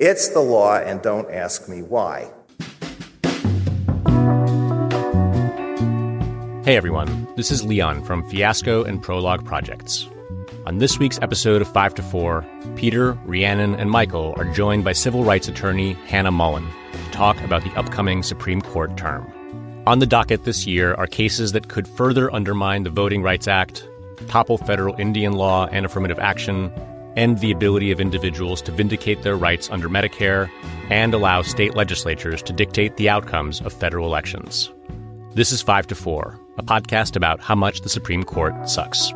It's the law, and don't ask me why. Hey everyone, this is Leon from Fiasco and Prologue Projects. On this week's episode of 5 to 4, Peter, Rhiannon, and Michael are joined by civil rights attorney Hannah Mullen to talk about the upcoming Supreme Court term. On the docket this year are cases that could further undermine the Voting Rights Act, topple federal Indian law and affirmative action, end the ability of individuals to vindicate their rights under Medicare, and allow state legislatures to dictate the outcomes of federal elections. This is 5 to 4, a podcast about how much the Supreme Court sucks.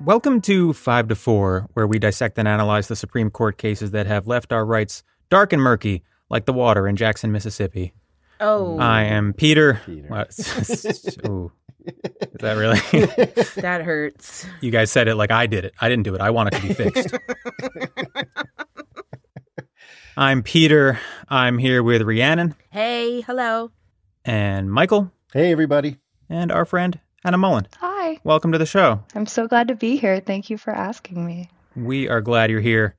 Welcome to 5 to 4, where we dissect and analyze the Supreme Court cases that have left our rights dark and murky, like the water in Jackson, Mississippi. Oh, I am Peter. Peter. What? Ooh. Is that really? that hurts. you guys said it like I did it. I didn't do it. I want it to be fixed. I'm Peter. I'm here with Rhiannon Hey, hello. and Michael Hey, everybody. and our friend Hannah Mullen. Hi, Welcome to the show. I'm so glad to be here. Thank you for asking me. We are glad you're here.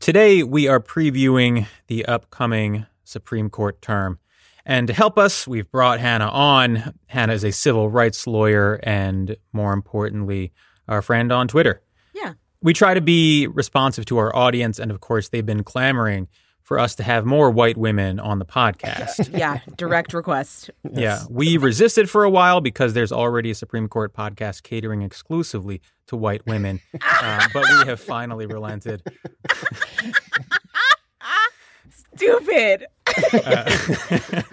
Today, we are previewing the upcoming Supreme Court term. And to help us, we've brought Hannah on. Hannah is a civil rights lawyer and, more importantly, our friend on Twitter. Yeah. We try to be responsive to our audience. And of course, they've been clamoring for us to have more white women on the podcast. Yeah, direct request. Yeah, we resisted for a while because there's already a Supreme Court podcast catering exclusively to white women, uh, but we have finally relented. Stupid.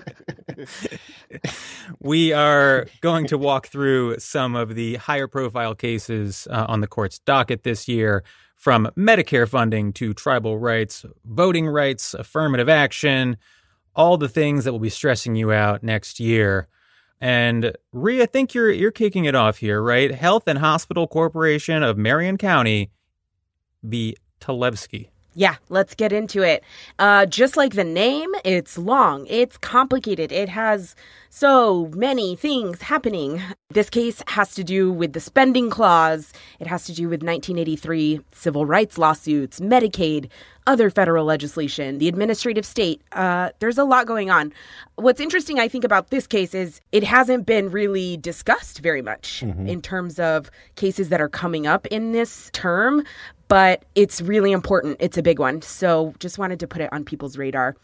We are going to walk through some of the higher profile cases uh, on the court's docket this year, from Medicare funding to tribal rights, voting rights, affirmative action, all the things that will be stressing you out next year. And Rhea, I think you're you're kicking it off here, right? Health and Hospital Corporation of Marion County v. Talevski. Yeah, let's get into it. Uh, just like the name, it's long, it's complicated, it has so many things happening. This case has to do with the spending clause, it has to do with 1983 civil rights lawsuits, Medicaid, other federal legislation, the administrative state. Uh, there's a lot going on. What's interesting, I think, about this case is it hasn't been really discussed very much in terms of cases that are coming up in this term but it's really important. It's a big one. So just wanted to put it on people's radar.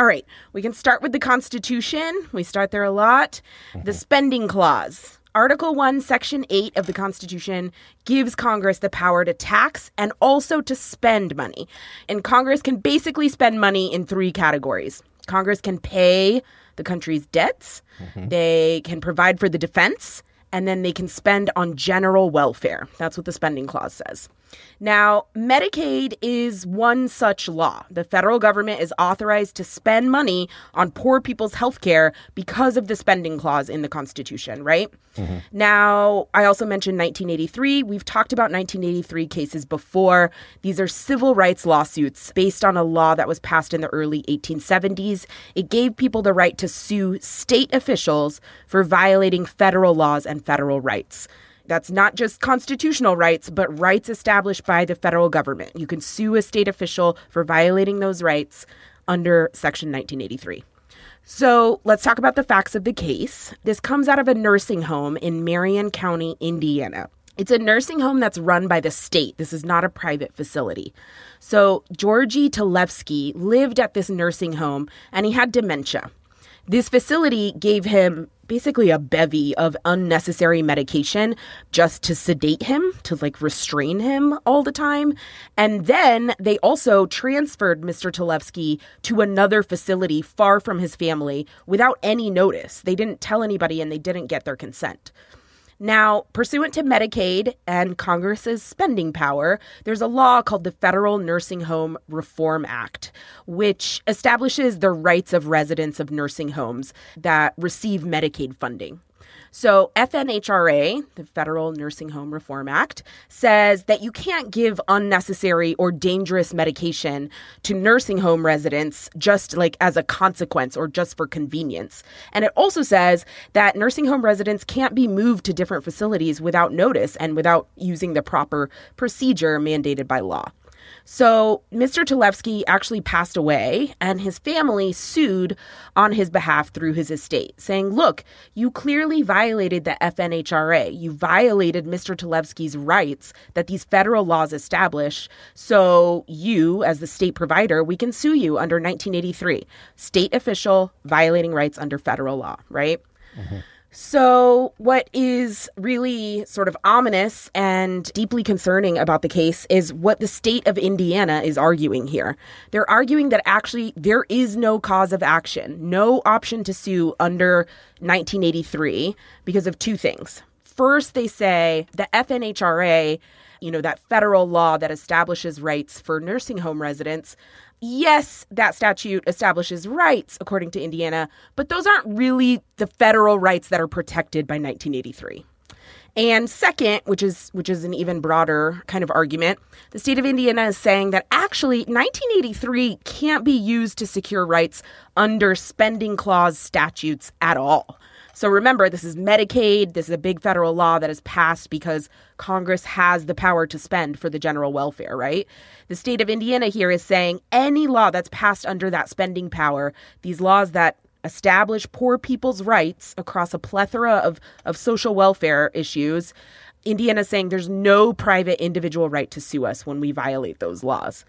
All right, we can start with the Constitution. We start there a lot. The spending clause. Article 1, Section 8 of the Constitution gives Congress the power to tax and also to spend money. And Congress can basically spend money in three categories Congress can pay the country's debts, mm-hmm. they can provide for the defense, and then they can spend on general welfare. That's what the spending clause says. Now, Medicaid is one such law. The federal government is authorized to spend money on poor people's health care because of the spending clause in the Constitution, right? Mm-hmm. Now, I also mentioned 1983. We've talked about 1983 cases before. These are civil rights lawsuits based on a law that was passed in the early 1870s. It gave people the right to sue state officials for violating federal laws and federal rights. That's not just constitutional rights, but rights established by the federal government. You can sue a state official for violating those rights under Section 1983. So let's talk about the facts of the case. This comes out of a nursing home in Marion County, Indiana. It's a nursing home that's run by the state. This is not a private facility. So Georgie Talevski lived at this nursing home and he had dementia. This facility gave him basically a bevy of unnecessary medication just to sedate him, to like restrain him all the time. And then they also transferred Mr. Talevski to another facility far from his family without any notice. They didn't tell anybody and they didn't get their consent. Now, pursuant to Medicaid and Congress's spending power, there's a law called the Federal Nursing Home Reform Act, which establishes the rights of residents of nursing homes that receive Medicaid funding. So, FNHRA, the Federal Nursing Home Reform Act, says that you can't give unnecessary or dangerous medication to nursing home residents just like as a consequence or just for convenience. And it also says that nursing home residents can't be moved to different facilities without notice and without using the proper procedure mandated by law. So Mr. Talevski actually passed away, and his family sued on his behalf through his estate, saying, Look, you clearly violated the FNHRA. You violated Mr. Talevski's rights that these federal laws establish. So you, as the state provider, we can sue you under 1983. State official violating rights under federal law, right? Mm-hmm. So, what is really sort of ominous and deeply concerning about the case is what the state of Indiana is arguing here. They're arguing that actually there is no cause of action, no option to sue under 1983 because of two things. First, they say the FNHRA, you know, that federal law that establishes rights for nursing home residents, yes, that statute establishes rights according to Indiana, but those aren't really the federal rights that are protected by 1983. And second, which is which is an even broader kind of argument, the state of Indiana is saying that actually 1983 can't be used to secure rights under spending clause statutes at all. So remember, this is Medicaid. This is a big federal law that is passed because Congress has the power to spend for the general welfare, right? The state of Indiana here is saying any law that's passed under that spending power, these laws that establish poor people's rights across a plethora of, of social welfare issues, Indiana is saying there's no private individual right to sue us when we violate those laws.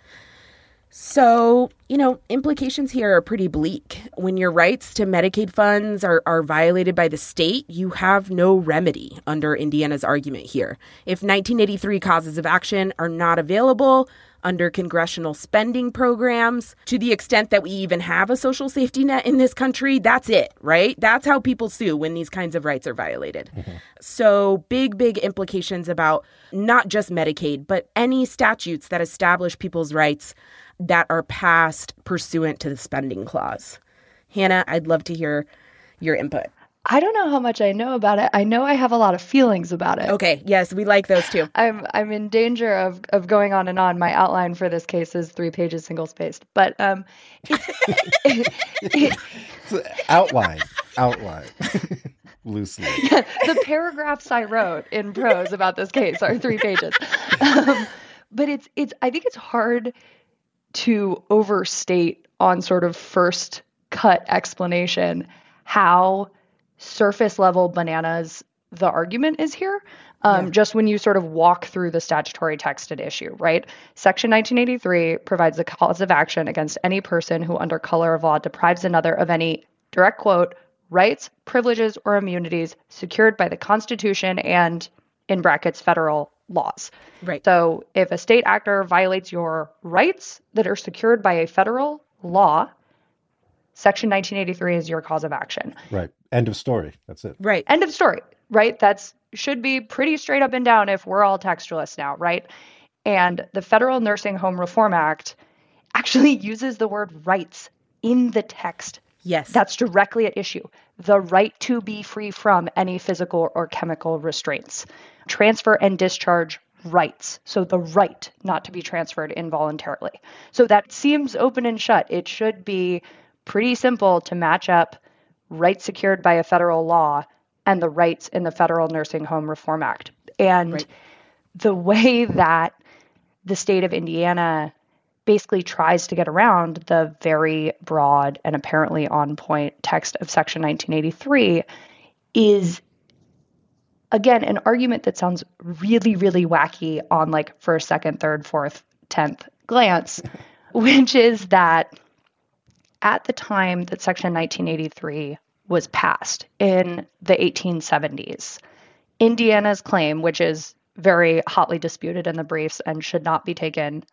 So, you know, implications here are pretty bleak. When your rights to Medicaid funds are, are violated by the state, you have no remedy under Indiana's argument here. If 1983 causes of action are not available under congressional spending programs, to the extent that we even have a social safety net in this country, that's it, right? That's how people sue when these kinds of rights are violated. Mm-hmm. So, big, big implications about not just Medicaid, but any statutes that establish people's rights that are passed pursuant to the spending clause. Hannah, I'd love to hear your input. I don't know how much I know about it. I know I have a lot of feelings about it. Okay, yes, we like those too. I'm I'm in danger of of going on and on. My outline for this case is three pages single spaced, but um, it's, it's outline, outline. Loosely. Yeah, the paragraphs I wrote in prose about this case are three pages. Um, but it's it's I think it's hard to overstate on sort of first cut explanation how surface level bananas the argument is here. Um, yeah. Just when you sort of walk through the statutory text at issue, right? Section 1983 provides a cause of action against any person who, under color of law, deprives another of any direct quote rights, privileges, or immunities secured by the Constitution and, in brackets, federal laws. Right. So if a state actor violates your rights that are secured by a federal law, Section 1983 is your cause of action. Right. End of story. That's it. Right. End of story. Right. That's should be pretty straight up and down if we're all textualists now, right? And the Federal Nursing Home Reform Act actually uses the word rights in the text. Yes. That's directly at issue. The right to be free from any physical or chemical restraints transfer and discharge rights. So the right not to be transferred involuntarily. So that seems open and shut. It should be pretty simple to match up rights secured by a federal law and the rights in the Federal Nursing Home Reform Act. And right. the way that the state of Indiana basically tries to get around the very broad and apparently on point text of Section 1983 is again, an argument that sounds really, really wacky on like first, second, third, fourth, tenth glance, which is that at the time that Section 1983 was passed in the 1870s, Indiana's claim, which is very hotly disputed in the briefs and should not be taken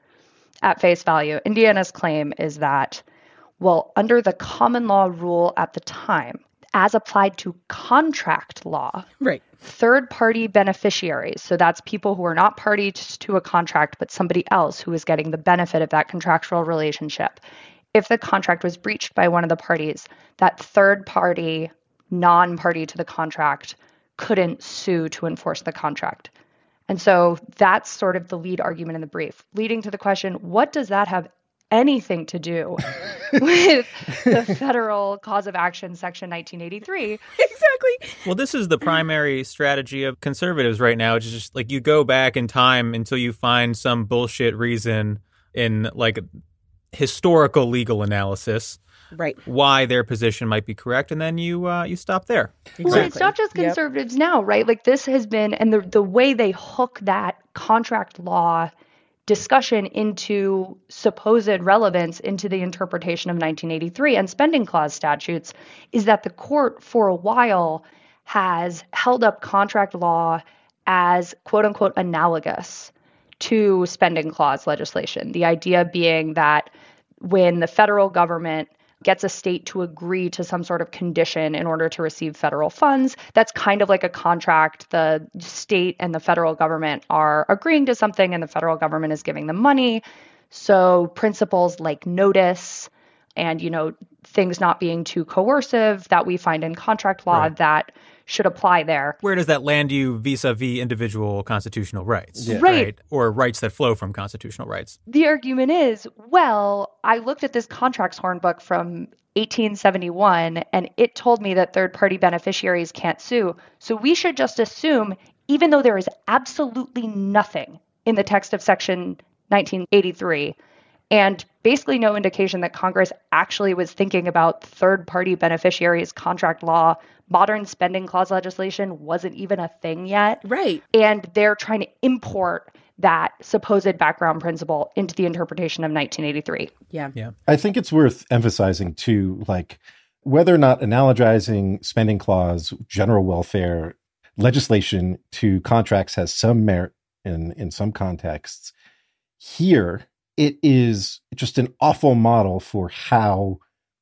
at face value, Indiana's claim is that, well, under the common law rule at the time, as applied to contract law. Right. Third party beneficiaries. So that's people who are not parties to a contract, but somebody else who is getting the benefit of that contractual relationship. If the contract was breached by one of the parties, that third party, non party to the contract, couldn't sue to enforce the contract. And so that's sort of the lead argument in the brief, leading to the question what does that have anything to do with the federal cause of action section 1983 exactly. Well this is the primary strategy of conservatives right now it's just like you go back in time until you find some bullshit reason in like historical legal analysis right why their position might be correct and then you uh, you stop there exactly. well it's not just conservatives yep. now right like this has been and the the way they hook that contract law discussion into supposed relevance into the interpretation of 1983 and spending clause statutes is that the court for a while has held up contract law as quote unquote analogous to spending clause legislation. The idea being that when the federal government gets a state to agree to some sort of condition in order to receive federal funds. That's kind of like a contract. The state and the federal government are agreeing to something, and the federal government is giving them money. So, principles like notice and, you know, things not being too coercive that we find in contract law right. that should apply there. Where does that land you vis-a-vis individual constitutional rights? Yeah. Right. right. Or rights that flow from constitutional rights? The argument is, well, I looked at this contracts hornbook from 1871 and it told me that third party beneficiaries can't sue. So we should just assume even though there is absolutely nothing in the text of section 1983 and basically no indication that Congress actually was thinking about third party beneficiaries contract law. Modern spending clause legislation wasn't even a thing yet. Right. And they're trying to import that supposed background principle into the interpretation of 1983. Yeah. Yeah. I think it's worth emphasizing too, like whether or not analogizing spending clause, general welfare legislation to contracts has some merit in in some contexts. Here, it is just an awful model for how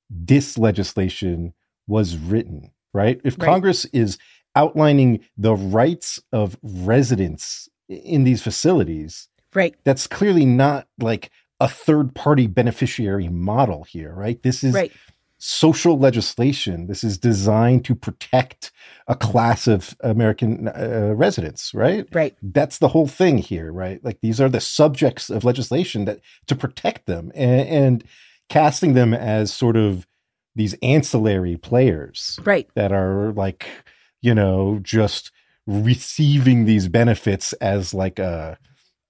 this legislation was written, right? If right. Congress is outlining the rights of residents in these facilities, right? That's clearly not like a third party beneficiary model here, right? This is right social legislation. This is designed to protect a class of American uh, residents, right? Right. That's the whole thing here, right? Like these are the subjects of legislation that to protect them and, and casting them as sort of these ancillary players, right? That are like, you know, just receiving these benefits as like a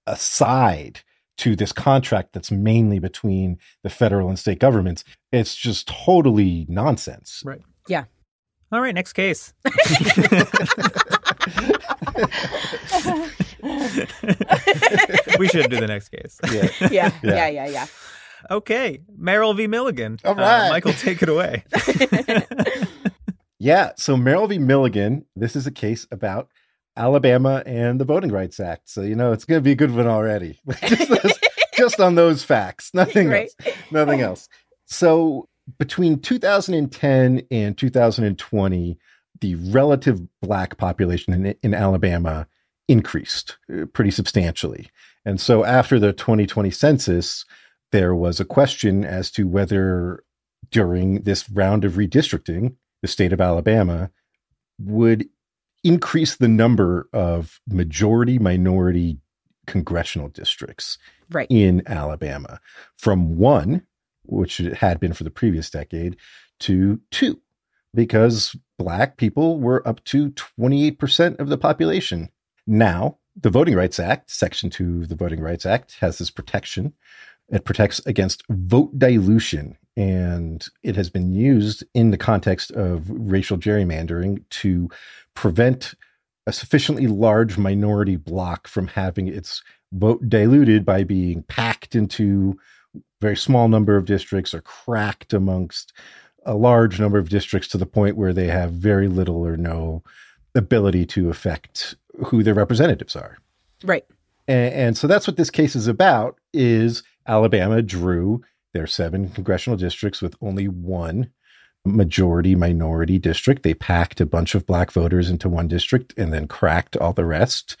a side to this contract that's mainly between the federal and state governments. It's just totally nonsense. Right. Yeah. All right, next case. we should do the next case. Yeah. Yeah. Yeah. Yeah. Yeah. Okay. Merrill v. Milligan. All right. Uh, Michael, take it away. yeah. So, Merrill v. Milligan, this is a case about Alabama and the Voting Rights Act. So, you know, it's going to be a good one already. just, those, just on those facts, nothing right. else. Nothing else. So, between 2010 and 2020, the relative black population in, in Alabama increased uh, pretty substantially. And so, after the 2020 census, there was a question as to whether during this round of redistricting, the state of Alabama would increase the number of majority minority congressional districts right. in Alabama from one, which it had been for the previous decade, to two, because black people were up to 28% of the population. Now, the Voting Rights Act, Section 2 of the Voting Rights Act, has this protection. It protects against vote dilution, and it has been used in the context of racial gerrymandering to prevent a sufficiently large minority bloc from having its vote diluted by being packed into a very small number of districts or cracked amongst a large number of districts to the point where they have very little or no ability to affect who their representatives are. Right. And, and so that's what this case is about is Alabama drew their seven congressional districts with only one majority minority district. They packed a bunch of black voters into one district and then cracked all the rest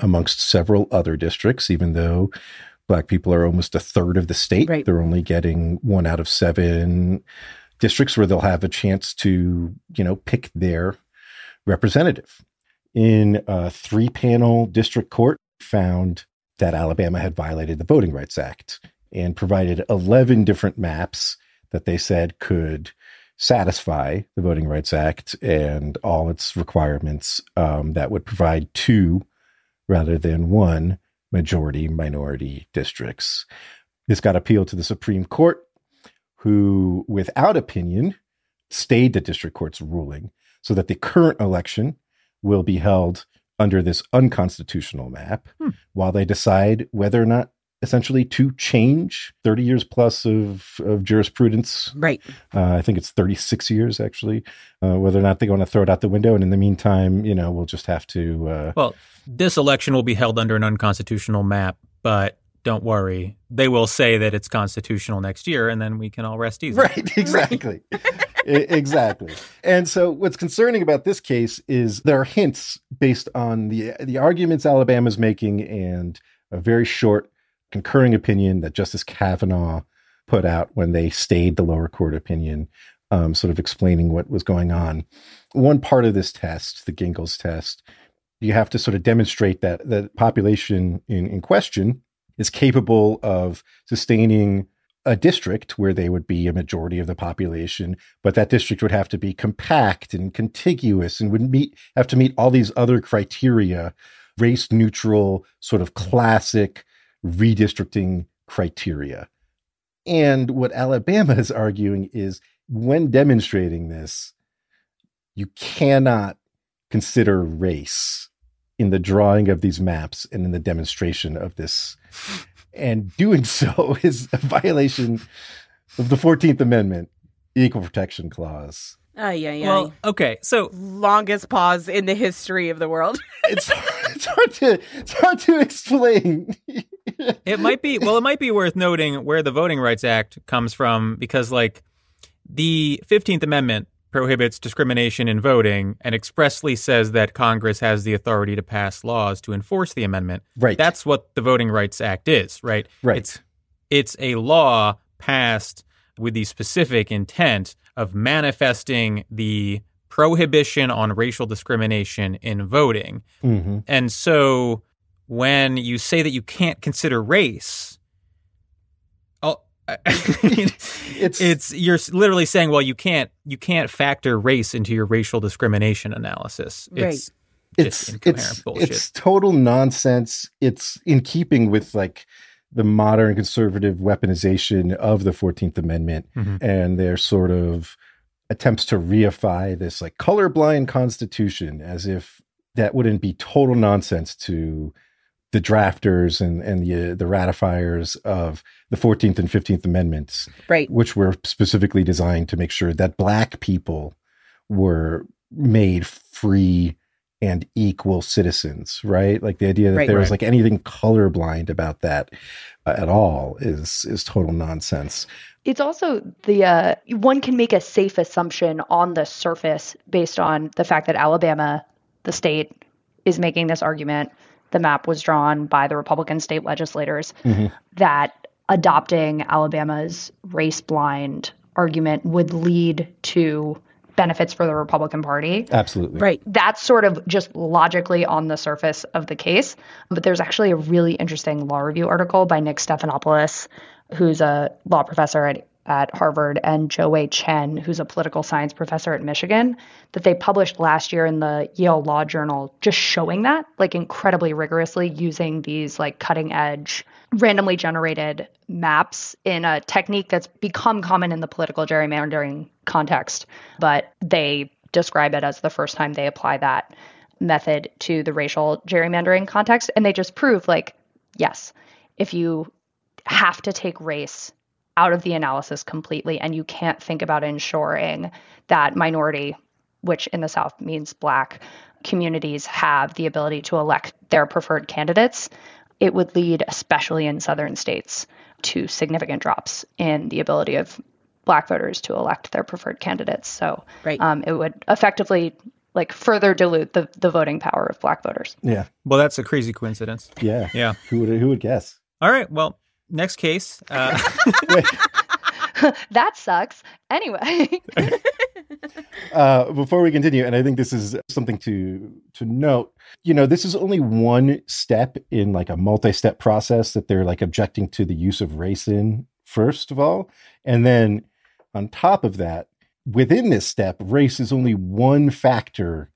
amongst several other districts, even though black people are almost a third of the state. Right. They're only getting one out of seven districts where they'll have a chance to, you know, pick their representative. in a three panel district court found that Alabama had violated the Voting Rights Act and provided 11 different maps that they said could satisfy the Voting Rights Act and all its requirements um, that would provide two rather than one majority minority districts. This got appealed to the Supreme Court, who, without opinion, stayed the district court's ruling so that the current election will be held under this unconstitutional map hmm. while they decide whether or not essentially to change 30 years plus of, of jurisprudence. Right. Uh, I think it's 36 years actually, uh, whether or not they want to throw it out the window. And in the meantime, you know, we'll just have to. Uh, well, this election will be held under an unconstitutional map, but don't worry. They will say that it's constitutional next year, and then we can all rest easy. Right, exactly. exactly. And so what's concerning about this case is there are hints based on the the arguments Alabama's making and a very short concurring opinion that Justice Kavanaugh put out when they stayed the lower court opinion, um, sort of explaining what was going on. One part of this test, the Gingles test, you have to sort of demonstrate that the population in, in question is capable of sustaining a district where they would be a majority of the population, but that district would have to be compact and contiguous and would meet have to meet all these other criteria, race neutral, sort of classic redistricting criteria. And what Alabama is arguing is when demonstrating this, you cannot consider race in the drawing of these maps and in the demonstration of this. And doing so is a violation of the 14th Amendment, Equal Protection Clause. Oh, yeah, yeah. Well, okay. So longest pause in the history of the world. it's it's hard to it's hard to explain. it might be well, it might be worth noting where the Voting Rights Act comes from because like the 15th Amendment prohibits discrimination in voting and expressly says that Congress has the authority to pass laws to enforce the amendment. Right. That's what the Voting Rights Act is, right? Right. It's it's a law passed with the specific intent of manifesting the prohibition on racial discrimination in voting. Mm-hmm. And so when you say that you can't consider race, it's it's you're literally saying, well, you can't you can't factor race into your racial discrimination analysis. It's right. it's it's, it's total nonsense. It's in keeping with like the modern conservative weaponization of the 14th Amendment mm-hmm. and their sort of attempts to reify this like colorblind constitution as if that wouldn't be total nonsense to the drafters and and the uh, the ratifiers of the 14th and 15th amendments right which were specifically designed to make sure that black people were made free and equal citizens, right? Like the idea that right, there was like anything colorblind about that uh, at all is is total nonsense. It's also the uh, one can make a safe assumption on the surface based on the fact that Alabama, the state, is making this argument. The map was drawn by the Republican state legislators mm-hmm. that adopting Alabama's race blind argument would lead to benefits for the Republican Party. Absolutely. Right. That's sort of just logically on the surface of the case. But there's actually a really interesting law review article by Nick Stephanopoulos, who's a law professor at at Harvard and Joe Chen, who's a political science professor at Michigan, that they published last year in the Yale Law Journal, just showing that, like incredibly rigorously using these like cutting edge, randomly generated maps in a technique that's become common in the political gerrymandering context. But they describe it as the first time they apply that method to the racial gerrymandering context. And they just prove, like, yes, if you have to take race out of the analysis completely and you can't think about ensuring that minority which in the south means black communities have the ability to elect their preferred candidates it would lead especially in southern states to significant drops in the ability of black voters to elect their preferred candidates. So right. um, it would effectively like further dilute the, the voting power of black voters. Yeah. Well that's a crazy coincidence. Yeah. Yeah. Who would who would guess? All right. Well next case. Uh, that sucks. Anyway. uh, before we continue, and I think this is something to to note. You know, this is only one step in like a multi-step process that they're like objecting to the use of race in first of all, and then on top of that, within this step, race is only one factor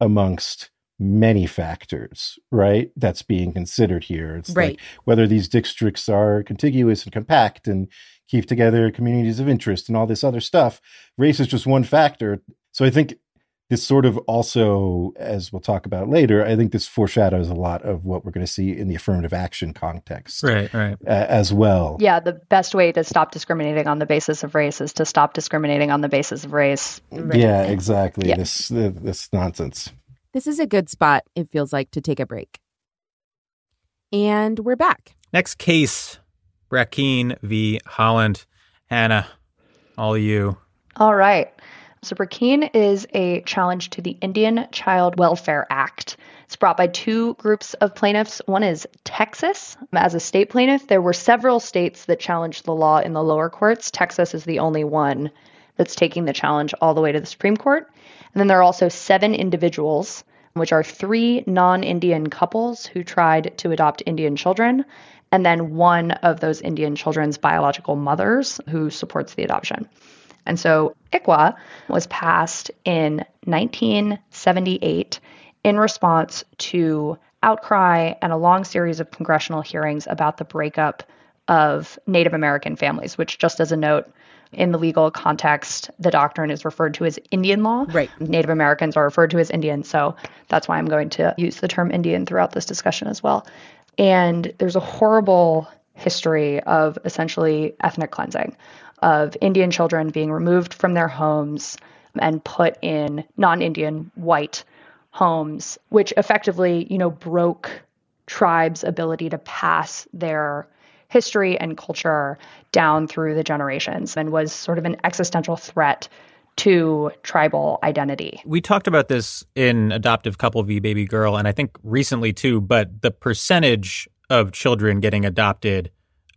amongst many factors, right? That's being considered here. It's Right. like whether these districts are contiguous and compact and keep together communities of interest and all this other stuff. Race is just one factor. So I think this sort of also, as we'll talk about later, I think this foreshadows a lot of what we're going to see in the affirmative action context Right, right. uh, as well. Yeah, the best way to stop discriminating on the basis of race is to stop discriminating on the basis of race. Yeah, exactly. Yeah. This this nonsense. This is a good spot, it feels like, to take a break. And we're back. Next case Brackeen v. Haaland. Hannah, all you. All right. So Brackeen is a challenge to the Indian Child Welfare Act. It's brought by two groups of plaintiffs. One is Texas. As a state plaintiff, there were several states that challenged the law in the lower courts. Texas is the only one that's taking the challenge all the way to the Supreme Court. And then there are also seven individuals, which are three non Indian couples who tried to adopt Indian children, and then one of those Indian children's biological mothers who supports the adoption. And so ICWA was passed in 1978 in response to outcry and a long series of congressional hearings about the breakup of Native American families, which, just as a note, in the legal context, the doctrine is referred to as Indian law. Right. Mm-hmm. Native Americans are referred to as Indian. So that's why I'm going to use the term Indian throughout this discussion as well. And there's a horrible history of essentially ethnic cleansing, of Indian children being removed from their homes and put in non Indian white homes, which effectively, you know, broke tribes' ability to pass their history and culture down through the generations and was sort of an existential threat to tribal identity. We talked about this in Adoptive Couple v. Baby Girl, and I think recently too, but the percentage of children getting adopted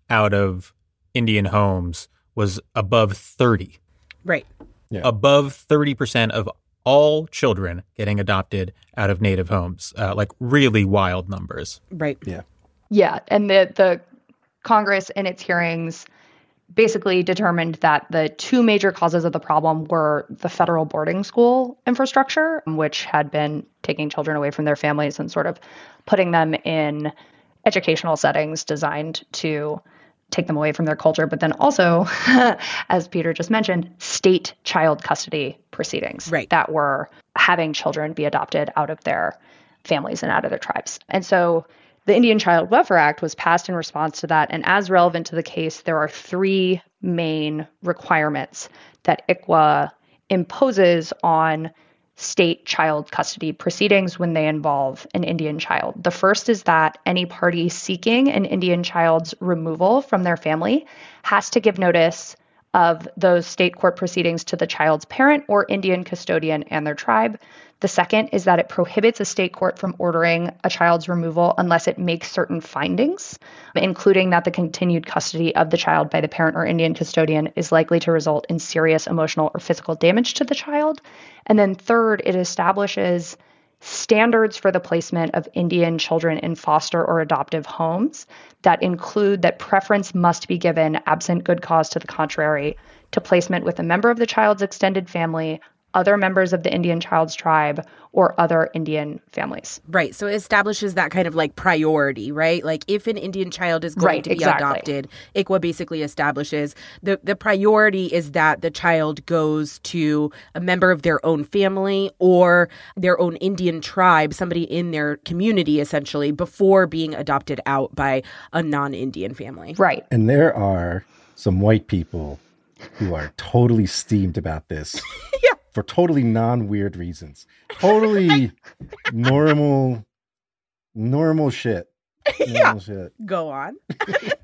out of Indian homes was above 30. Right. Yeah. Above 30% of all children getting adopted out of native homes. Uh, like really wild numbers. Right. Yeah. Yeah, and the the Congress in its hearings basically determined that the two major causes of the problem were the federal boarding school infrastructure, which had been taking children away from their families and sort of putting them in educational settings designed to take them away from their culture, but then also, as Peter just mentioned, state child custody proceedings Right. that were having children be adopted out of their families and out of their tribes. And so the Indian Child Welfare Act was passed in response to that. And as relevant to the case, there are three main requirements that ICWA imposes on state child custody proceedings when they involve an Indian child. The first is that any party seeking an Indian child's removal from their family has to give notice of those state court proceedings to the child's parent or Indian custodian and their tribe. The second is that it prohibits a state court from ordering a child's removal unless it makes certain findings, including that the continued custody of the child by the parent or Indian custodian is likely to result in serious emotional or physical damage to the child. And then third, it establishes standards for the placement of Indian children in foster or adoptive homes that include that preference must be given, absent good cause to the contrary, to placement with a member of the child's extended family, other members of the Indian child's tribe, or other Indian families. Right. So it establishes that kind of like priority, right? Like if an Indian child is going Right, to be exactly. adopted, ICWA basically establishes the, the priority is that the child goes to a member of their own family or their own Indian tribe, somebody in their community essentially, before being adopted out by a non Indian family. Right. And there are some white people who are totally steamed about this. Yeah. For totally non weird reasons. Totally normal, normal shit. Normal Yeah. shit. Go on.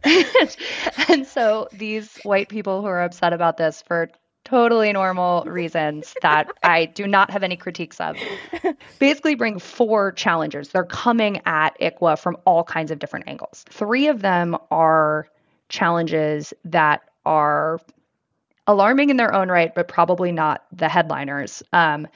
and so these white people who are upset about this for totally normal reasons that I do not have any critiques of basically bring four challenges. They're coming at ICWA from all kinds of different angles. Three of them are challenges that are alarming in their own right, but probably not the headliners. Um,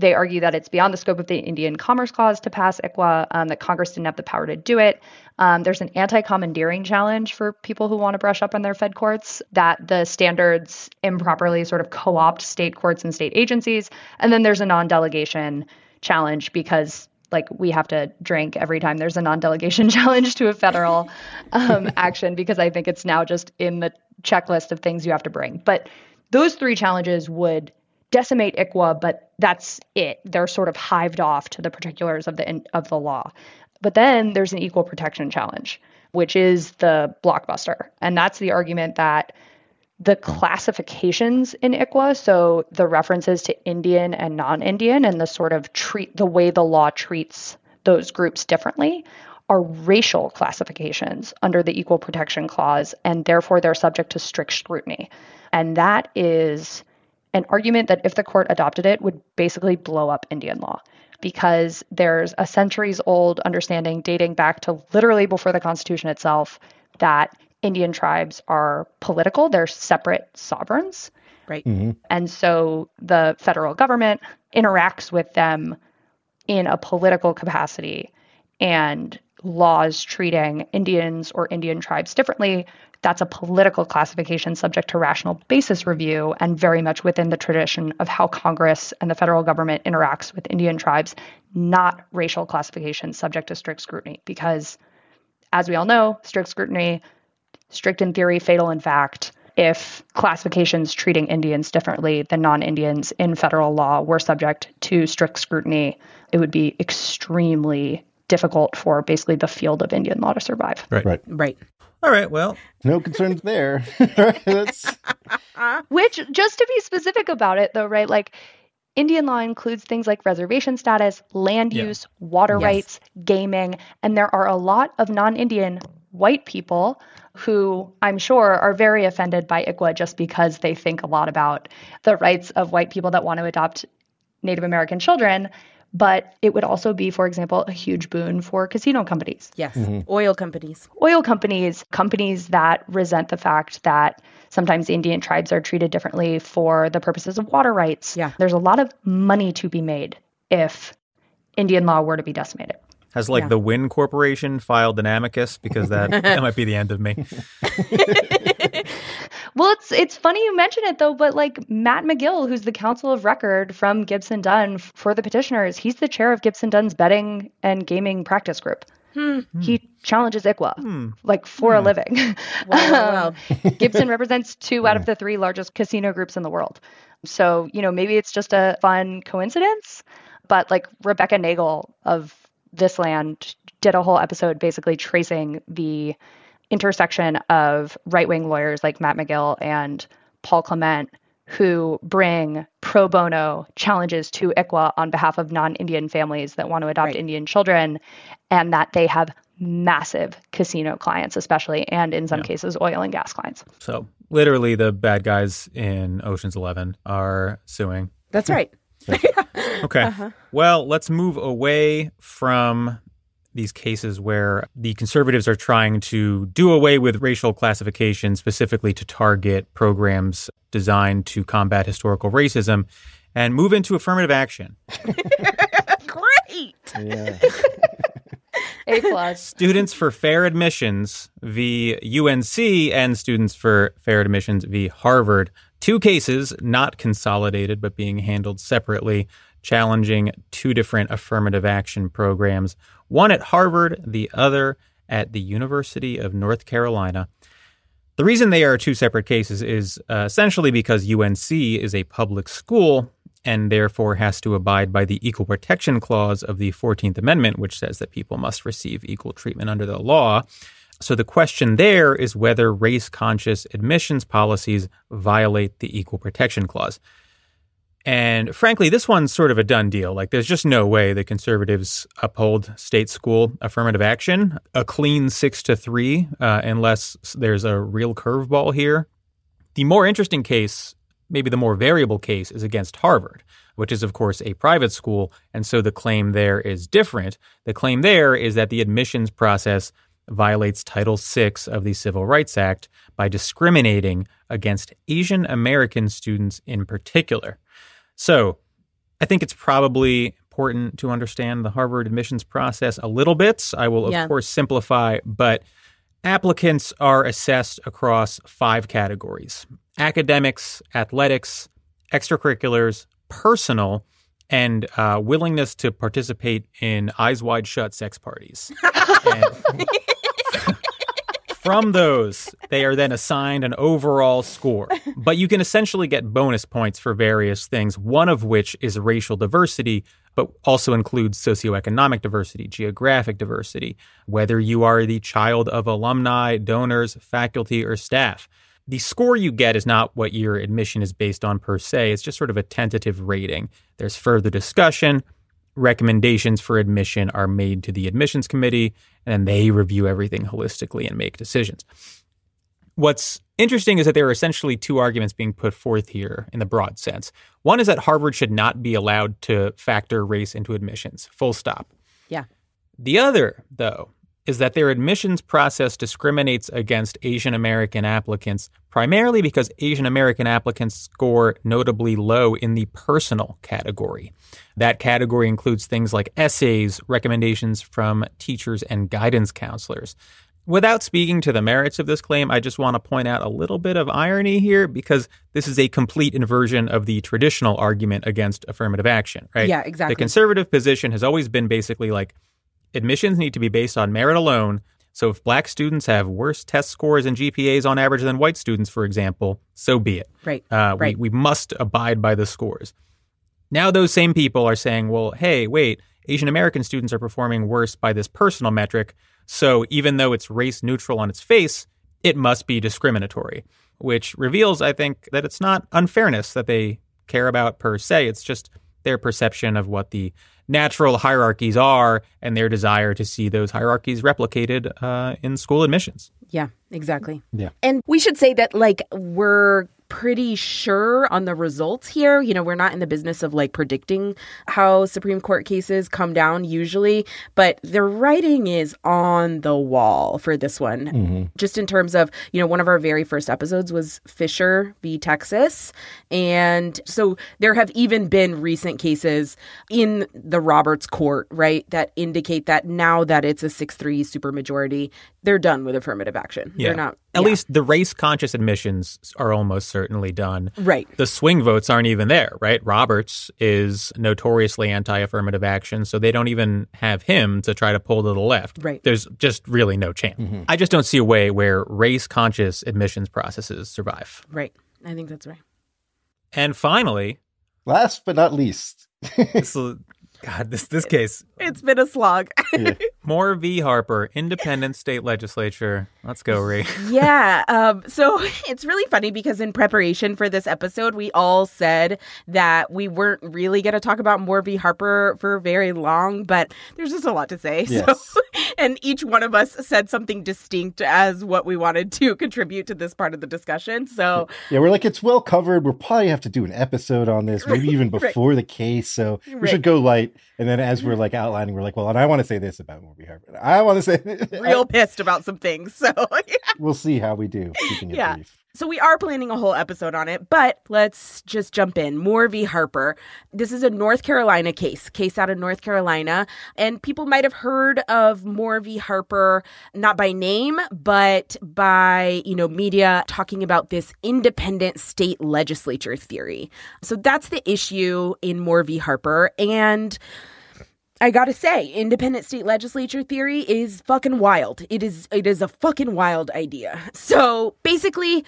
they argue that it's beyond the scope of the Indian Commerce Clause to pass ICWA, um, that Congress didn't have the power to do it. Um, there's an anti commandeering challenge for people who want to brush up on their Fed courts, that the standards improperly sort of co opt state courts and state agencies. And then there's a non delegation challenge because like we have to drink every time there's a non-delegation challenge to a federal um, action because I think it's now just in the checklist of things you have to bring. But those three challenges would decimate ICWA, but that's it. They're sort of hived off to the particulars of the of the law. But then there's an equal protection challenge, which is the blockbuster, and that's the argument that the mm-hmm. classifications in ICWA, so the references to Indian and non-Indian, and the sort of treat the way the law treats those groups differently, are racial classifications under the Equal Protection Clause, and therefore they're subject to strict scrutiny. And that is an argument that if the court adopted it would basically blow up Indian law because there's a centuries old understanding dating back to literally before the Constitution itself that Indian tribes are political, they're separate sovereigns. Right. Mm-hmm. And so the federal government interacts with them in a political capacity and laws treating Indians or Indian tribes differently that's a political classification subject to rational basis review and very much within the tradition of how Congress and the federal government interacts with Indian tribes, not racial classification subject to strict scrutiny. Because, as we all know, strict scrutiny, strict in theory, fatal in fact. If classifications treating Indians differently than non Indians in federal law were subject to strict scrutiny, it would be extremely difficult for basically the field of Indian law to survive. Right. Right. Right. All right. Well, No concerns there. That's Which, just to be specific about it, though, right? Like, Indian law includes things like reservation status, land Yeah. use, water Yes. rights, gaming, and there are a lot of non Indian white people who I'm sure are very offended by ICWA just because they think a lot about the rights of white people that want to adopt Native American children. But it would also be, for example, a huge boon for casino companies Yes. Mm-hmm. Oil companies. oil companies, companies that resent the fact that sometimes Indian tribes are treated differently for the purposes of water rights. Yeah. There's a lot of money to be made if Indian law were to be decimated. Has like Yeah. the Wynn Corporation filed an amicus because that that might be the end of me. Well, it's it's funny you mention it though, but like Matt McGill, who's the counsel of record from Gibson Dunn for the petitioners, he's the chair of Gibson Dunn's betting and gaming practice group. Hmm. He hmm. challenges ICWA hmm. like for a living. Wow, wow, Um, Gibson represents two out of the three largest casino groups in the world. So, you know, maybe it's just a fun coincidence, but like Rebecca Nagle of This Land did a whole episode basically tracing the intersection of right wing lawyers like Matt McGill and Paul Clement who bring pro bono challenges to ICWA on behalf of non Indian families that want to adopt Right. Indian children, and that they have massive casino clients, especially, and in some Yeah. cases, oil and gas clients. So literally, the bad guys in Ocean's Eleven are suing. That's right. Okay. Uh-huh. Well, let's move away from these cases where the conservatives are trying to do away with racial classification, specifically to target programs designed to combat historical racism, and move into affirmative action. Great. yeah. A plus. Students for Fair Admissions v. UNC and Students for Fair Admissions v. Harvard. Two cases, not consolidated, but being handled separately, challenging two different affirmative action programs, one at Harvard, the other at the University of North Carolina. The reason they are two separate cases is uh, essentially because UNC is a public school and therefore has to abide by the Equal Protection Clause of the 14th Amendment, which says that people must receive equal treatment under the law. So the question there is whether race conscious admissions policies violate the Equal Protection Clause. And frankly, this one's sort of a done deal. Like, there's just no way the conservatives uphold state school affirmative action, a clean six to three, uh, unless there's a real curveball here. The more interesting case, maybe the more variable case, is against Harvard, which is, of course, a private school. And so the claim there is different. The claim there is that the admissions process violates Title VI of the Civil Rights Act by discriminating against Asian American students in particular. So, I think it's probably important to understand the Harvard admissions process a little bit. I will, of Yeah. course, simplify, but applicants are assessed across five categories academics, athletics, extracurriculars, personal, and uh, willingness to participate in eyes wide shut sex parties. And from those, they are then assigned an overall score. But you can essentially get bonus points for various things, one of which is racial diversity, but also includes socioeconomic diversity, geographic diversity, whether you are the child of alumni, donors, faculty, or staff. The score you get is not what your admission is based on per se, it's just sort of a tentative rating. There's further discussion. Recommendations for admission are made to the admissions committee, and they review everything holistically and make decisions. What's interesting is that there are essentially two arguments being put forth here in the broad sense. One is that Harvard should not be allowed to factor race into admissions, full stop. Yeah. The other, though, is that their admissions process discriminates against Asian American applicants primarily because Asian American applicants score notably low in the personal category. That category includes things like essays, recommendations from teachers and guidance counselors. Without speaking to the merits of this claim, I just want to point out a little bit of irony here because this is a complete inversion of the traditional argument against affirmative action, right? Yeah, exactly. The conservative position has always been basically like admissions need to be based on merit alone. So if black students have worse test scores and GPAs on average than white students, for example, so be it. Right. Uh, Right. we, we must abide by the scores. Now, those same people are saying, well, hey, wait, Asian American students are performing worse by this personal metric. So even though it's race neutral on its face, it must be discriminatory, which reveals, I think, that it's not unfairness that they care about per se. It's just their perception of what the natural hierarchies are and their desire to see those hierarchies replicated uh, in school admissions. Yeah, exactly. Yeah. And we should say that, like, we're pretty sure on the results here. You know, we're not in the business of like predicting how Supreme Court cases come down usually, but the writing is on the wall for this one. Mm-hmm. Just in terms of, you know, one of our very first episodes was Fisher v. Texas. And so there have even been recent cases in the Roberts court, right, that indicate that now that it's a 6 3 supermajority, they're done with affirmative action. Yeah. They're not. At yeah. least the race conscious admissions are almost certainly done. Right. The swing votes aren't even there, right? Roberts is notoriously anti affirmative action, so they don't even have him to try to pull to the left. Right. There's just really no chance. Mm-hmm. I just don't see a way where race conscious admissions processes survive. Right. I think that's right. And finally, Last but not least, this, God, this this case, It's been a slog. Moore v. Harper, independent state legislature. Let's go, Ree. yeah. Um, so it's really funny because in preparation for this episode, we all said that we weren't really going to talk about Moore v. Harper for very long, but there's just a lot to say. Yes. So, and each one of us said something distinct as what we wanted to contribute to this part of the discussion. So, yeah, we're like, it's well covered. We'll probably have to do an episode on this, maybe even Right. before the case. So we Right. should go light. And then as we're like outlining, we're like, well, and I want to say this about Moore v. Harper. I want to say, real pissed about some things. So, yeah. we'll see how we do. Keeping it Yeah. brief. So we are planning a whole episode on it, but let's just jump in. Moore v. Harper. This is a North Carolina case, case out of North Carolina, and people might have heard of Moore v. Harper not by name, but by, you know, media talking about this independent state legislature theory. So that's the issue in Moore v. Harper and I gotta say, independent state legislature theory is fucking wild. It is it is a fucking wild idea. So basically,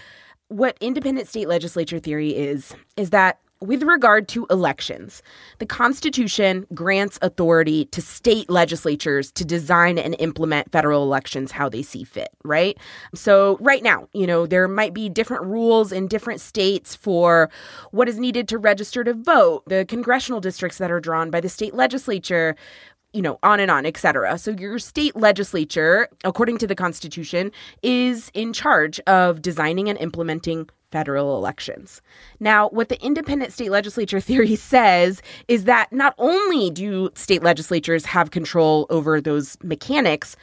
what independent state legislature theory is is that with regard to elections, the Constitution grants authority to state legislatures to design and implement federal elections how they see fit, right? So, right now, you know, there might be different rules in different states for what is needed to register to vote, the congressional districts that are drawn by the state legislature, you know, on and on, et cetera. So your state legislature, according to the Constitution, is in charge of designing and implementing federal elections. Now, what the independent state legislature theory says is that not only do state legislatures have control over those mechanics,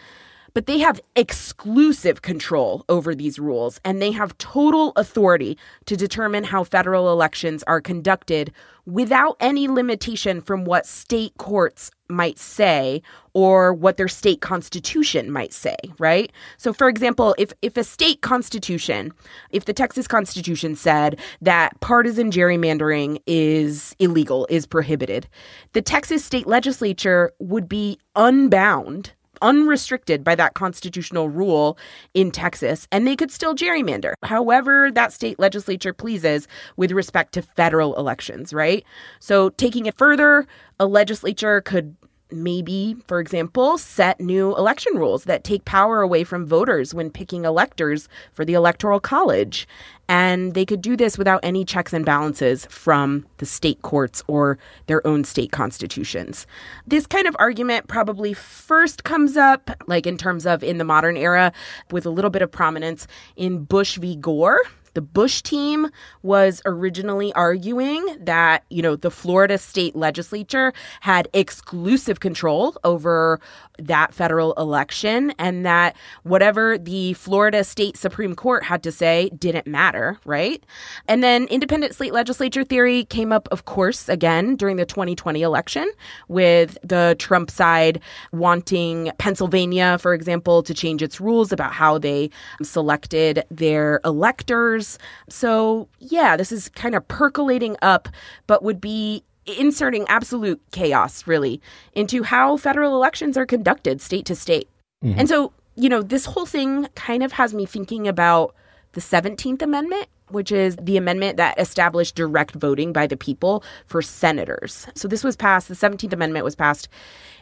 but they have exclusive control over these rules and they have total authority to determine how federal elections are conducted without any limitation from what state courts might say or what their state constitution might say, right? So for example, if if a state constitution, if the Texas constitution said that partisan gerrymandering is illegal, is prohibited, the Texas state legislature would be unbound unrestricted by that constitutional rule in Texas, and they could still gerrymander however that state legislature pleases with respect to federal elections, right? So, taking it further, a legislature could maybe, for example, set new election rules that take power away from voters when picking electors for the Electoral College. And they could do this without any checks and balances from the state courts or their own state constitutions. This kind of argument probably first comes up, like in terms of in the modern era, with a little bit of prominence in Bush v. Gore the Bush team was originally arguing that, you know, the Florida state legislature had exclusive control over that federal election and that whatever the Florida state Supreme Court had to say didn't matter, right? And then independent state legislature theory came up, of course, again during the 2020 election with the Trump side wanting Pennsylvania, for example, to change its rules about how they selected their electors. So, yeah, this is kind of percolating up, but would be inserting absolute chaos, really, into how federal elections are conducted state to state. Mm-hmm. And so, you know, this whole thing kind of has me thinking about the 17th Amendment, which is the amendment that established direct voting by the people for senators. So this was passed, the 17th Amendment was passed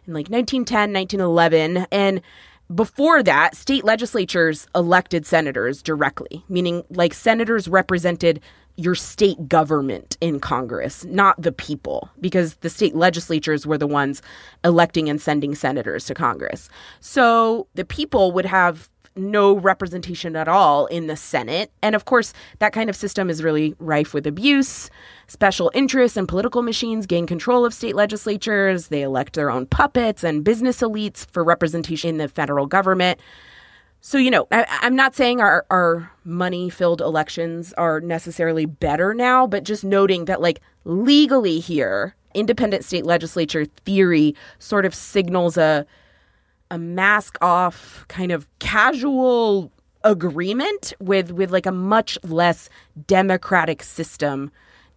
in like 1910, 1911. And before that, state legislatures elected senators directly, meaning like senators represented your state government in Congress, not the people, because the state legislatures were the ones electing and sending senators to Congress. So the people would have no representation at all in the Senate. And of course, that kind of system is really rife with abuse. Special interests and political machines gain control of state legislatures. They elect their own puppets and business elites for representation in the federal government. So, you know, I, am not saying our, our money filled elections are necessarily better now, but just noting that, like, legally here, independent state legislature theory sort of signals a, a mask off kind of casual agreement with with like a much less democratic system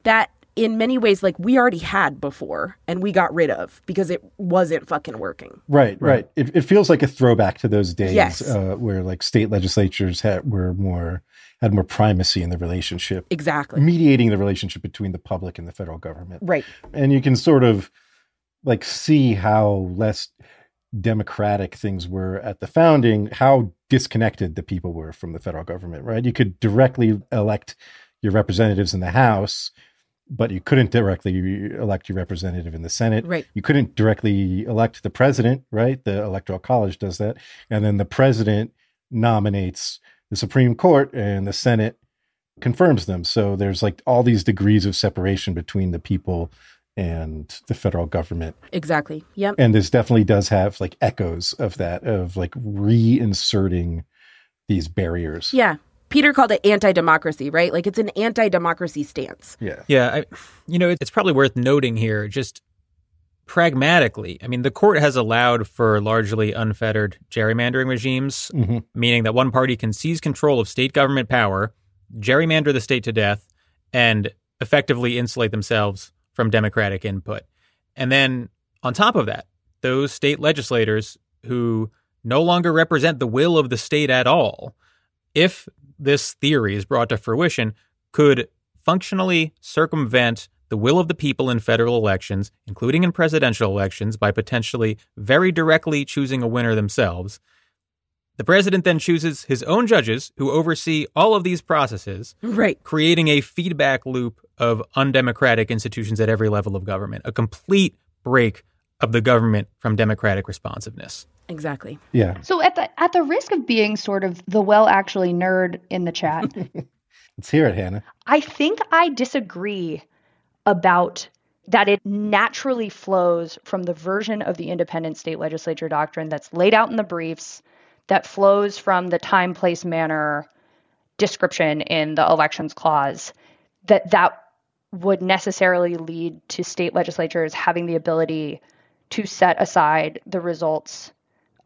that in many ways like we already had before and we got rid of because it wasn't fucking working. Right, right. It, it feels like a throwback to those days yes. uh, where like state legislatures had were more had more primacy in the relationship. Exactly. Mediating the relationship between the public and the federal government. Right. And you can sort of like see how less democratic things were at the founding, how disconnected the people were from the federal government, right? You could directly elect your representatives in the House but you couldn't directly elect your representative in the Senate. Right. You couldn't directly elect the president, right? The Electoral College does that. And then the president nominates the Supreme Court and the Senate confirms them. So there's like all these degrees of separation between the people and the federal government. Exactly. Yep. And this definitely does have like echoes of that, of like reinserting these barriers. Yeah. Peter called it anti-democracy, right? Like it's an anti-democracy stance. Yeah. Yeah, I, you know, it's probably worth noting here just pragmatically. I mean, the court has allowed for largely unfettered gerrymandering regimes, mm-hmm. meaning that one party can seize control of state government power, gerrymander the state to death, and effectively insulate themselves from democratic input. And then on top of that, those state legislators who no longer represent the will of the state at all, if this theory is brought to fruition, could functionally circumvent the will of the people in federal elections, including in presidential elections, by potentially very directly choosing a winner themselves. The president then chooses his own judges who oversee all of these processes, right. creating a feedback loop of undemocratic institutions at every level of government, a complete break of the government from democratic responsiveness. Exactly. Yeah. So at the at the risk of being sort of the well actually nerd in the chat. Let's hear it, Hannah. I think I disagree about that it naturally flows from the version of the independent state legislature doctrine that's laid out in the briefs that flows from the time, place, manner description in the elections clause, that that would necessarily lead to state legislatures having the ability to set aside the results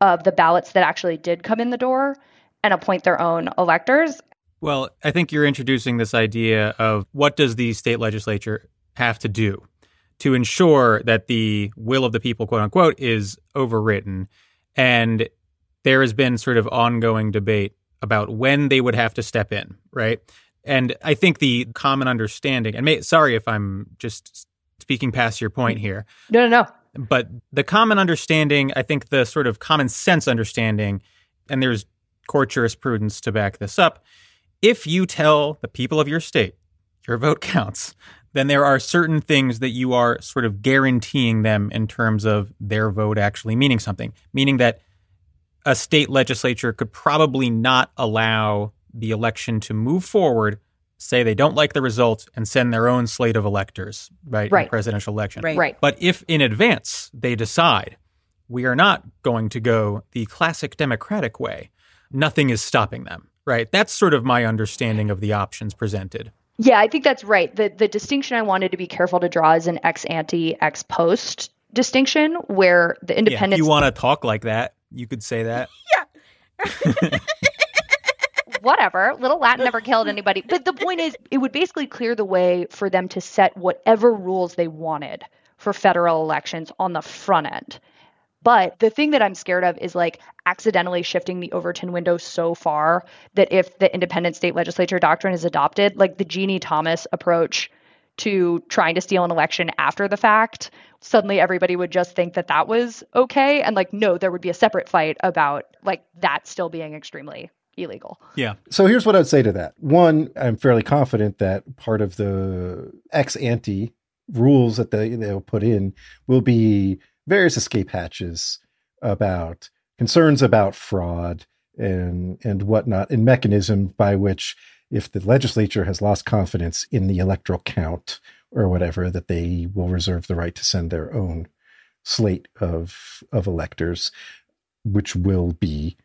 of the ballots that actually did come in the door and appoint their own electors. Well, I think you're introducing this idea of what does the state legislature have to do to ensure that the will of the people, quote unquote, is overwritten. And there has been sort of ongoing debate about when they would have to step in, right? And I think the common understanding, and may, sorry if I'm just speaking past your point here. No, no, no. But the common understanding, I think the sort of common sense understanding, and there's court jurisprudence to back this up. If you tell the people of your state your vote counts, then there are certain things that you are sort of guaranteeing them in terms of their vote actually meaning something, meaning that a state legislature could probably not allow the election to move forward, say they don't like the results, and send their own slate of electors, right, right. in the presidential election. Right. Right. But if in advance they decide we are not going to go the classic Democratic way, nothing is stopping them, right? That's sort of my understanding of the options presented. Yeah, I think that's right. The the distinction I wanted to be careful to draw is an ex ante, ex post distinction where the Yeah, you want to talk like that, you could say that. Yeah. whatever. Little Latin never killed anybody. But the point is, it would basically clear the way for them to set whatever rules they wanted for federal elections on the front end. But the thing that I'm scared of is like accidentally shifting the Overton window so far that if the independent state legislature doctrine is adopted, like the Ginni Thomas approach to trying to steal an election after the fact, suddenly everybody would just think that that was okay. And like, no, there would be a separate fight about like that still being extremely illegal. Yeah. So here's what I'd say to that. One, I'm fairly confident that part of the ex ante rules that they, they'll put in will be various escape hatches about concerns about fraud and and whatnot, and mechanism by which if the legislature has lost confidence in the electoral count or whatever, that they will reserve the right to send their own slate of of electors, which will be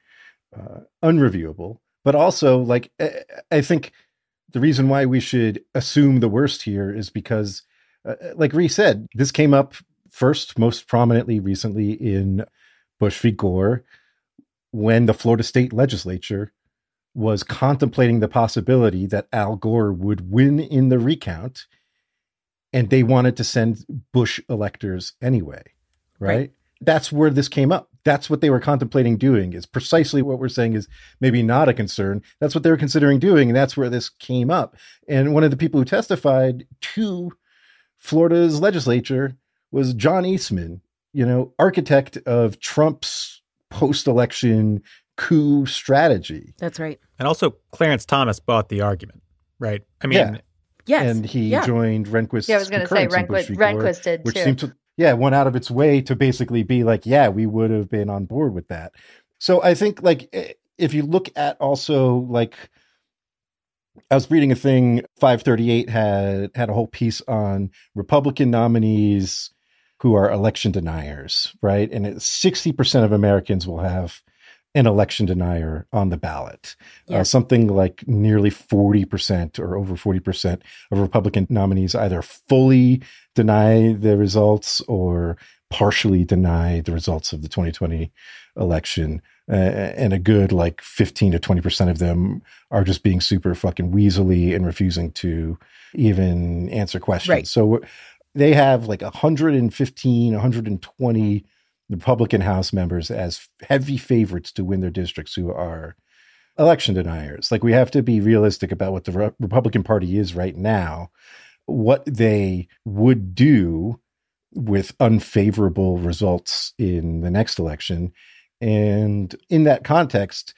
uh, unreviewable. But also, like I, think the reason why we should assume the worst here is because, uh, like Ree said, this came up first, most prominently recently in Bush v. Gore, when the Florida state legislature was contemplating the possibility that Al Gore would win in the recount, and they wanted to send Bush electors anyway, right? Right. That's where this came up. That's what they were contemplating doing. Is precisely what we're saying is maybe not a concern. That's what they were considering doing, and that's where this came up. And one of the people who testified to Florida's legislature was John Eastman, you know, architect of Trump's post-election coup strategy. That's right. And also, Clarence Thomas bought the argument, right? I mean, Yeah. Yes. and he yeah. joined Rehnquist's Yeah, I was going to say concurrence in Bush Rehnquist, Rehnquist did which too. seemed to yeah went out of its way to basically be like yeah we would have been on board with that so i think like eh, if you look at also like i was reading a thing 538 had had a whole piece on republican nominees who are election deniers right and it's 60% of americans will have an election denier on the ballot uh, something like nearly 40% or over 40% of republican nominees either fully deny the results or partially deny the results of the 2020 election. Uh, and a good like 15 to 20% of them are just being super fucking weaselly and refusing to even answer questions. Right. So they have like 115, 120 Republican House members as heavy favorites to win their districts who are election deniers. Like we have to be realistic about what the Re- Republican Party is right now what they would do with unfavorable results in the next election. And in that context,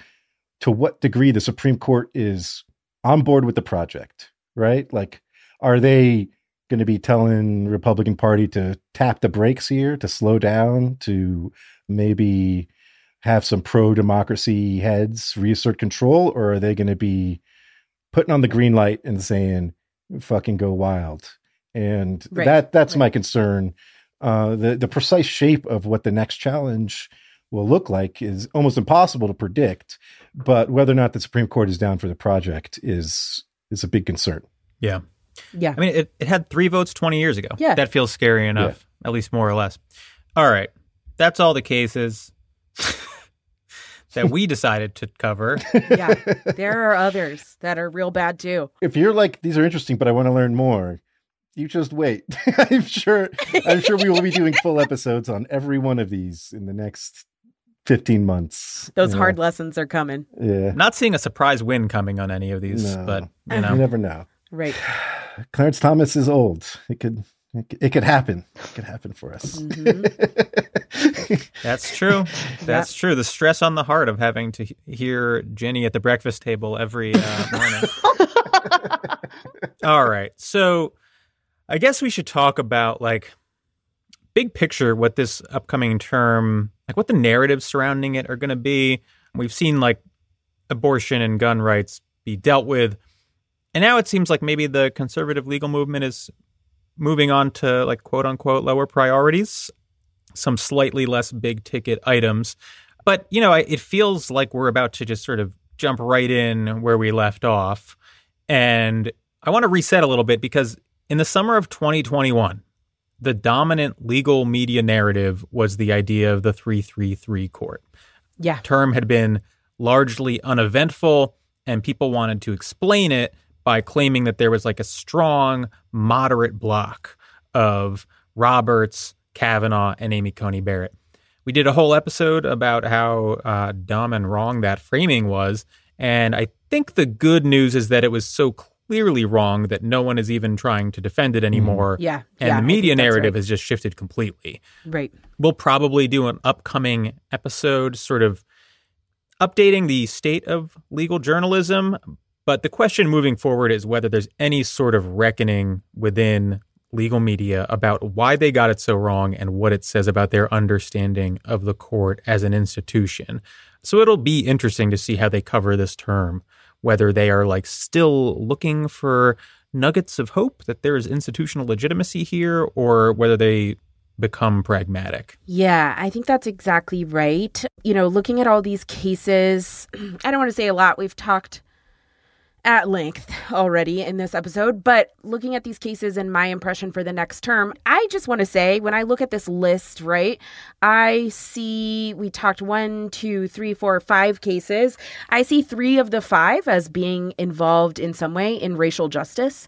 to what degree the Supreme Court is on board with the project, right? Like, are they going to be telling Republican Party to tap the brakes here, to slow down, to maybe have some pro democracy heads reassert control, or are they going to be putting on the green light and saying, fucking go wild. And Right, that that's right. my concern. Uh, the the precise shape of what the next challenge will look like is almost impossible to predict. But whether or not the Supreme Court is down for the project is is a big concern. Yeah. Yeah. I mean, it, it had three votes 20 years ago. Yeah. That feels scary enough, at least more or less. All right. That's all the cases that we decided to cover. yeah. There are others that are real bad too. If you're like these are interesting, but I want to learn more, you just wait. I'm sure. I'm sure we will be doing full episodes on every one of these in the next 15 months. Those hard know. lessons are coming. Yeah. Not seeing a surprise win coming on any of these, No. but you You never know. Right. Clarence Thomas is old. It could. It could, it could happen. It could happen for us. Mhm. that's true. That's true. The stress on the heart of having to hear Ginni at the breakfast table every uh, morning. All right. So I guess we should talk about like big picture what this upcoming term, like what the narratives surrounding it are going to be. We've seen like abortion and gun rights be dealt with. And now it seems like maybe the conservative legal movement is moving on to like quote unquote lower priorities, some slightly less big ticket items. But, you know, I, it feels like we're about to just sort of jump right in where we left off. And I want to reset a little bit because in the summer of 2021, the dominant legal media narrative was the idea of the 333 court. Yeah. Term had been largely uneventful, and people wanted to explain it by claiming that there was like a strong, moderate block of Roberts, Kavanaugh, and Amy Coney Barrett. We did a whole episode about how uh, dumb and wrong that framing was. And I think the good news is that it was so clearly wrong that no one is even trying to defend it anymore. Yeah. And yeah, the media narrative right. has just shifted completely. Right. We'll probably do an upcoming episode sort of updating the state of legal journalism. But the question moving forward is whether there's any sort of reckoning within legal media about why they got it so wrong and what it says about their understanding of the court as an institution. So it'll be interesting to see how they cover this term, whether they are like still looking for nuggets of hope that there is institutional legitimacy here or whether they become pragmatic. Yeah, I think that's exactly right. You know, looking at all these cases, I don't want to say a lot. We've talked at length already in this episode, but looking at these cases and my impression for the next term, I just want to say when I look at this list, right, I see we talked one, two, three, four, five cases. I see three of the five as being involved in some way in racial justice.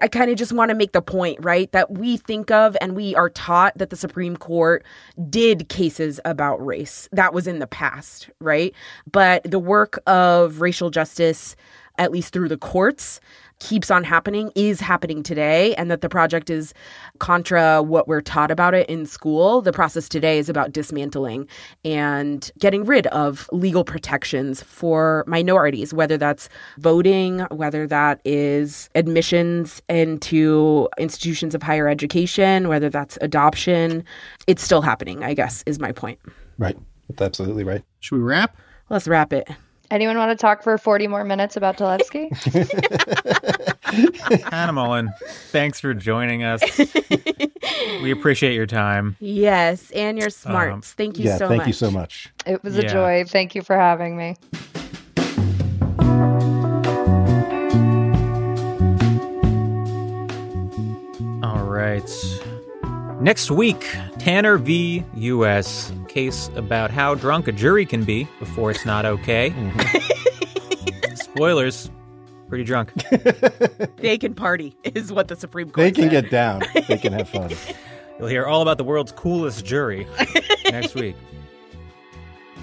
I kind of just want to make the point, right, that we think of and we are taught that the Supreme Court did cases about race. That was in the past, right? But the work of racial justice at least through the courts, keeps on happening, is happening today, and that the project is contra what we're taught about it in school. The process today is about dismantling and getting rid of legal protections for minorities, whether that's voting, whether that is admissions into institutions of higher education, whether that's adoption. It's still happening, I guess, is my point. Right. That's absolutely right. Should we wrap? Let's wrap it. Anyone want to talk for 40 more minutes about Talevski? Hannah Mullen, thanks for joining us. we appreciate your time. Yes, and your smarts. Um, thank you yeah. so thank much. you so much. it was a joy. Thank you for having me. All right. Next week, Tanner v. U.S. case about how drunk a jury can be before it's not okay. Mm-hmm. Spoilers. Pretty drunk. They can party, is what the Supreme Court They can said. get down. They can have fun. You'll hear all about the world's coolest jury next week.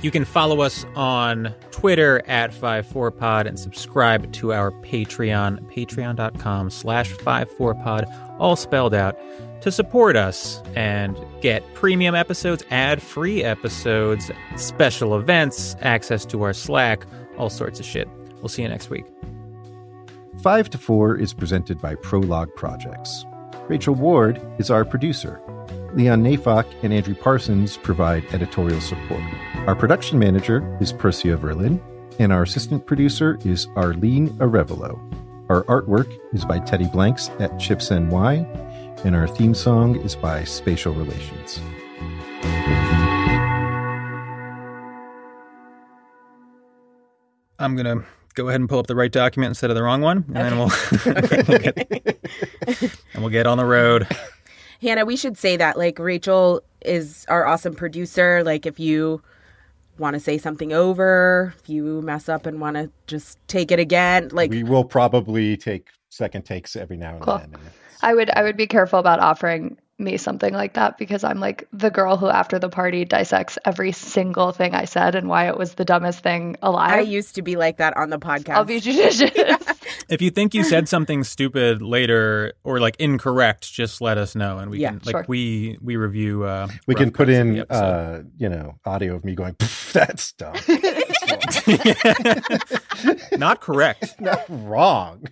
You can follow us on Twitter at 54pod and subscribe to our Patreon, patreon.com slash 54pod, all spelled out, to support us and get premium episodes, ad-free episodes, special events, access to our Slack, all sorts of shit. We'll see you next week. Five to Four is presented by Prologue Projects. Rachel Ward is our producer. Leon Neyfakh and Andrew Parsons provide editorial support. Our production manager is Persia Verlin, and our assistant producer is Arlene Arevalo. Our artwork is by Teddy Blanks at Chips NY, and our theme song is by Spatial Relations. I'm going to go ahead and pull up the right document instead of the wrong one, and okay. then we'll, and we'll get on the road. Hannah, we should say that like Rachel is our awesome producer. Like if you want to say something over, if you mess up and want to just take it again, like we will probably take second takes every now and Cool. then. I would I would be careful about offering me something like that because I'm like the girl who after the party dissects every single thing I said and why it was the dumbest thing alive. I used to be like that on the podcast. I'll be judicious. If you think you said something stupid later or like incorrect, just let us know, and we Yeah, can like sure. we we review. Uh, we can put cuts of the in, uh, you know, audio of me going, "That's dumb." Not correct. Not wrong.